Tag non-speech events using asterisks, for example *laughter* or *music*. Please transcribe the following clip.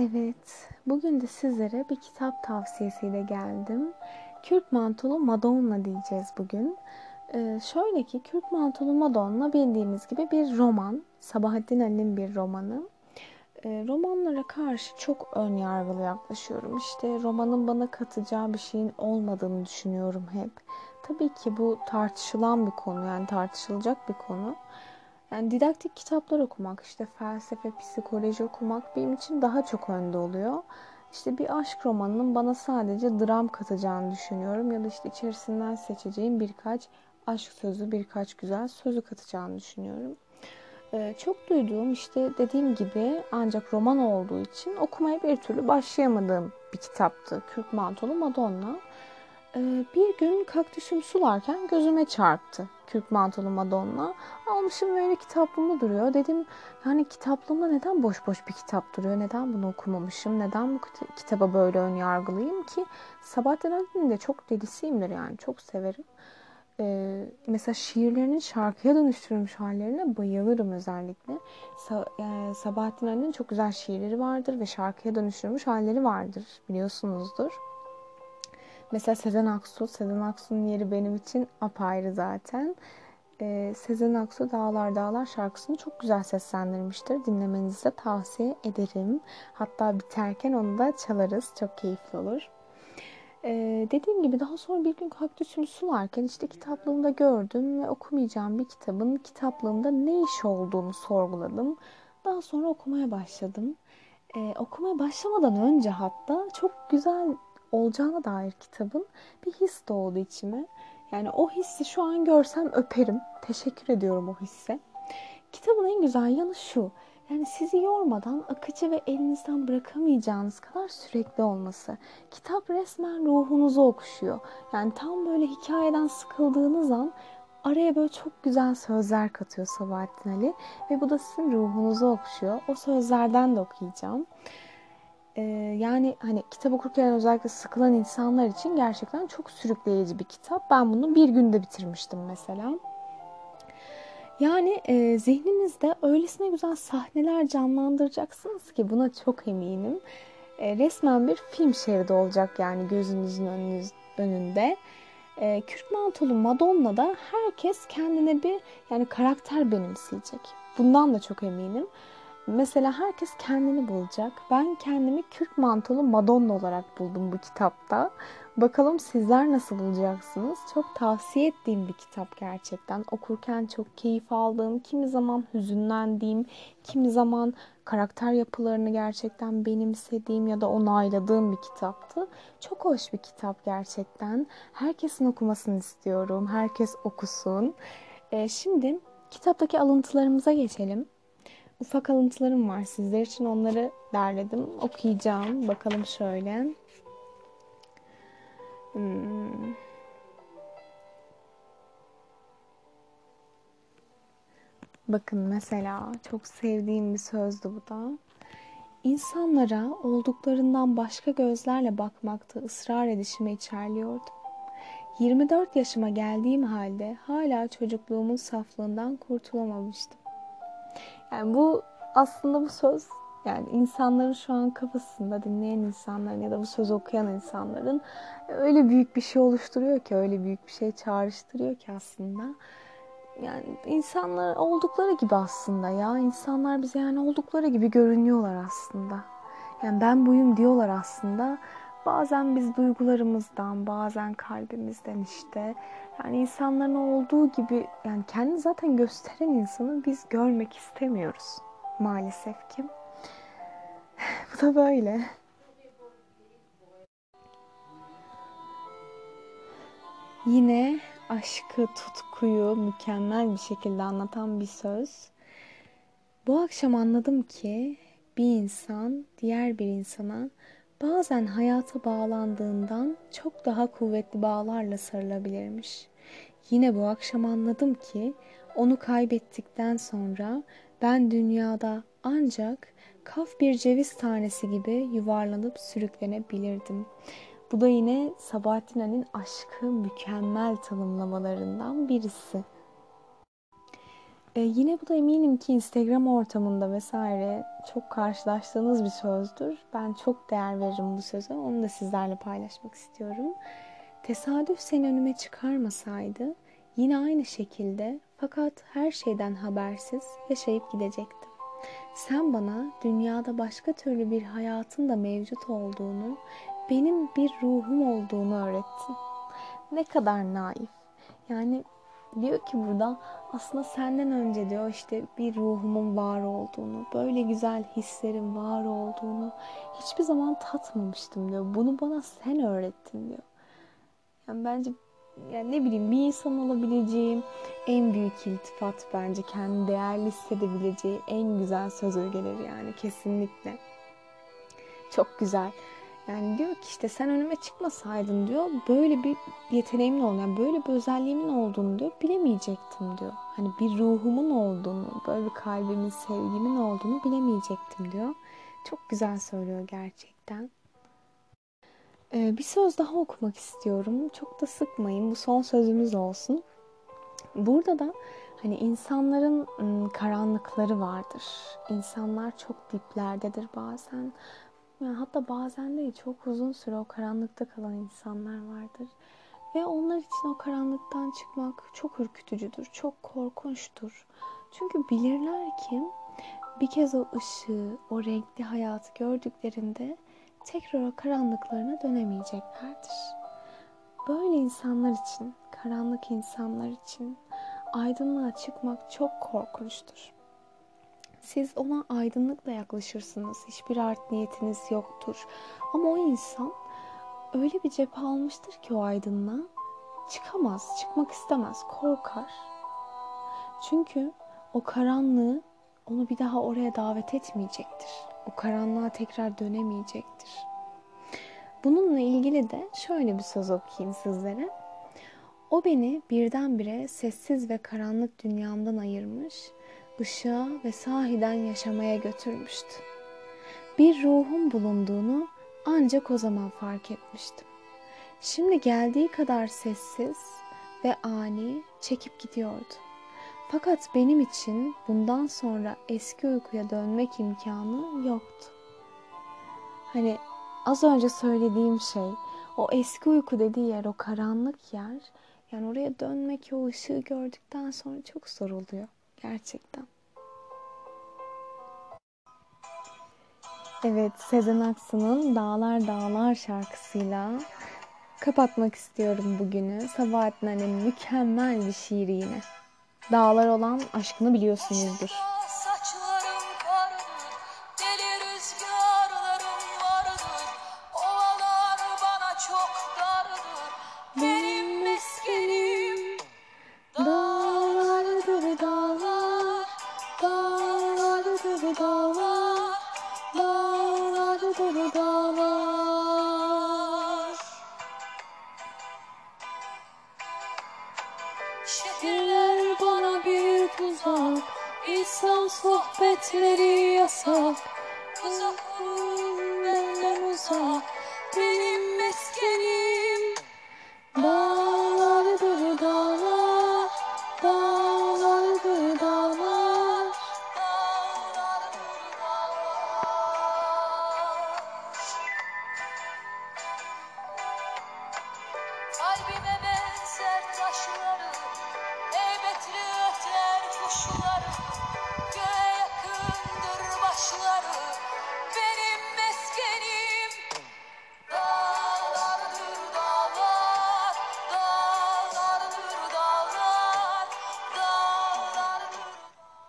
Evet, bugün de sizlere bir kitap tavsiyesiyle geldim. Kürk Mantolu Madonna diyeceğiz bugün. Ee, şöyle ki Kürk Mantolu Madonna bildiğimiz gibi bir roman. Sabahattin Ali'nin bir romanı. Ee, romanlara karşı çok ön yargılı yaklaşıyorum. İşte romanın bana katacağı bir şeyin olmadığını düşünüyorum hep. Tabii ki bu tartışılan bir konu yani tartışılacak bir konu. Yani didaktik kitaplar okumak, işte felsefe, psikoloji okumak benim için daha çok önde oluyor. İşte bir aşk romanının bana sadece dram katacağını düşünüyorum ya da işte içerisinden seçeceğim birkaç aşk sözü, birkaç güzel sözü katacağını düşünüyorum. Ee, çok duyduğum işte dediğim gibi ancak roman olduğu için okumaya bir türlü başlayamadığım bir kitaptı. Kürk Mantolu Madonna. Ee, bir gün kaktüsümü sularken gözüme çarptı kürk mantolu Madonna. Almışım böyle kitaplığımda duruyor. Dedim yani kitaplığımda neden boş boş bir kitap duruyor? Neden bunu okumamışım? Neden bu kitaba böyle ön yargılıyım ki? Sabahattin Ali'nin de çok delisiyimdir yani. Çok severim. Ee, mesela şiirlerinin şarkıya dönüştürülmüş hallerine bayılırım özellikle. Sa- e, Sabahattin Ali'nin çok güzel şiirleri vardır ve şarkıya dönüştürülmüş halleri vardır biliyorsunuzdur. Mesela Sezen Aksu, Sezen Aksu'nun yeri benim için apayrı zaten. Ee, Sezen Aksu Dağlar Dağlar şarkısını çok güzel seslendirmiştir. Dinlemenizi de tavsiye ederim. Hatta biterken onu da çalarız. Çok keyifli olur. Ee, dediğim gibi daha sonra bir gün kaktüsümü sularken işte kitaplığımda gördüm ve okumayacağım bir kitabın kitaplığımda ne iş olduğunu sorguladım. Daha sonra okumaya başladım. Ee, okumaya başlamadan önce hatta çok güzel olacağına dair kitabın bir his doğdu içime. Yani o hissi şu an görsem öperim. Teşekkür ediyorum o hisse. Kitabın en güzel yanı şu. Yani sizi yormadan akıcı ve elinizden bırakamayacağınız kadar sürekli olması. Kitap resmen ruhunuzu okşuyor. Yani tam böyle hikayeden sıkıldığınız an araya böyle çok güzel sözler katıyor Sabahattin Ali. Ve bu da sizin ruhunuzu okşuyor. O sözlerden de okuyacağım. Ee, yani hani kitap okurken özellikle sıkılan insanlar için gerçekten çok sürükleyici bir kitap. Ben bunu bir günde bitirmiştim mesela. Yani e, zihninizde öylesine güzel sahneler canlandıracaksınız ki buna çok eminim. E, resmen bir film şeridi olacak yani gözünüzün önünüz, önünde. E, Kürk Mantolu Madonna'da herkes kendine bir yani karakter benimseyecek. Bundan da çok eminim. Mesela herkes kendini bulacak. Ben kendimi kürk mantolu Madonna olarak buldum bu kitapta. Bakalım sizler nasıl bulacaksınız? Çok tavsiye ettiğim bir kitap gerçekten. Okurken çok keyif aldığım, kimi zaman hüzünlendiğim, kimi zaman karakter yapılarını gerçekten benimsediğim ya da onayladığım bir kitaptı. Çok hoş bir kitap gerçekten. Herkesin okumasını istiyorum. Herkes okusun. Ee, şimdi kitaptaki alıntılarımıza geçelim ufak alıntılarım var sizler için. Onları derledim. Okuyacağım. Bakalım şöyle. Hmm. Bakın mesela çok sevdiğim bir sözdü bu da. İnsanlara olduklarından başka gözlerle bakmakta ısrar edişime içerliyordum. 24 yaşıma geldiğim halde hala çocukluğumun saflığından kurtulamamıştım. Yani bu aslında bu söz yani insanların şu an kafasında dinleyen insanların ya da bu sözü okuyan insanların öyle büyük bir şey oluşturuyor ki, öyle büyük bir şey çağrıştırıyor ki aslında. Yani insanlar oldukları gibi aslında ya. insanlar bize yani oldukları gibi görünüyorlar aslında. Yani ben buyum diyorlar aslında. Bazen biz duygularımızdan, bazen kalbimizden işte. Yani insanların olduğu gibi yani kendi zaten gösteren insanı biz görmek istemiyoruz maalesef ki. *laughs* Bu da böyle. Yine aşkı, tutkuyu mükemmel bir şekilde anlatan bir söz. Bu akşam anladım ki bir insan diğer bir insana bazen hayata bağlandığından çok daha kuvvetli bağlarla sarılabilirmiş. Yine bu akşam anladım ki onu kaybettikten sonra ben dünyada ancak kaf bir ceviz tanesi gibi yuvarlanıp sürüklenebilirdim. Bu da yine Sabahattin Ali'nin aşkı mükemmel tanımlamalarından birisi. E, yine bu da eminim ki Instagram ortamında vesaire çok karşılaştığınız bir sözdür. Ben çok değer veririm bu söze. Onu da sizlerle paylaşmak istiyorum. Tesadüf seni önüme çıkarmasaydı yine aynı şekilde fakat her şeyden habersiz yaşayıp gidecektim. Sen bana dünyada başka türlü bir hayatın da mevcut olduğunu, benim bir ruhum olduğunu öğrettin. Ne kadar naif. Yani diyor ki burada aslında senden önce diyor işte bir ruhumun var olduğunu, böyle güzel hislerin var olduğunu hiçbir zaman tatmamıştım diyor. Bunu bana sen öğrettin diyor. Yani bence yani ne bileyim bir insan olabileceğim en büyük iltifat bence kendi değerli hissedebileceği en güzel söz ögeleri yani kesinlikle. Çok güzel. Yani diyor ki işte sen önüme çıkmasaydın diyor böyle bir yeteneğimin olduğunu, yani böyle bir özelliğimin olduğunu diyor bilemeyecektim diyor. Hani bir ruhumun olduğunu, böyle bir kalbimin, sevgimin olduğunu bilemeyecektim diyor. Çok güzel söylüyor gerçekten. Ee, bir söz daha okumak istiyorum. Çok da sıkmayın. Bu son sözümüz olsun. Burada da hani insanların karanlıkları vardır. İnsanlar çok diplerdedir bazen. Yani hatta bazen değil çok uzun süre o karanlıkta kalan insanlar vardır. Ve onlar için o karanlıktan çıkmak çok ürkütücüdür, çok korkunçtur. Çünkü bilirler ki bir kez o ışığı, o renkli hayatı gördüklerinde tekrar o karanlıklarına dönemeyeceklerdir. Böyle insanlar için, karanlık insanlar için aydınlığa çıkmak çok korkunçtur. Siz ona aydınlıkla yaklaşırsınız. Hiçbir art niyetiniz yoktur. Ama o insan öyle bir cephe almıştır ki o aydınlığa çıkamaz, çıkmak istemez, korkar. Çünkü o karanlığı onu bir daha oraya davet etmeyecektir. O karanlığa tekrar dönemeyecektir. Bununla ilgili de şöyle bir söz okuyayım sizlere. O beni birdenbire sessiz ve karanlık dünyamdan ayırmış ışığa ve sahiden yaşamaya götürmüştü. Bir ruhun bulunduğunu ancak o zaman fark etmiştim. Şimdi geldiği kadar sessiz ve ani çekip gidiyordu. Fakat benim için bundan sonra eski uykuya dönmek imkanı yoktu. Hani az önce söylediğim şey, o eski uyku dediği yer, o karanlık yer, yani oraya dönmek, o ışığı gördükten sonra çok zor oluyor. Gerçekten. Evet, Sezen Aksu'nun Dağlar Dağlar şarkısıyla kapatmak istiyorum bugünü. Sabahattin Ali'nin mükemmel bir şiiri yine. Dağlar olan aşkını biliyorsunuzdur. It's little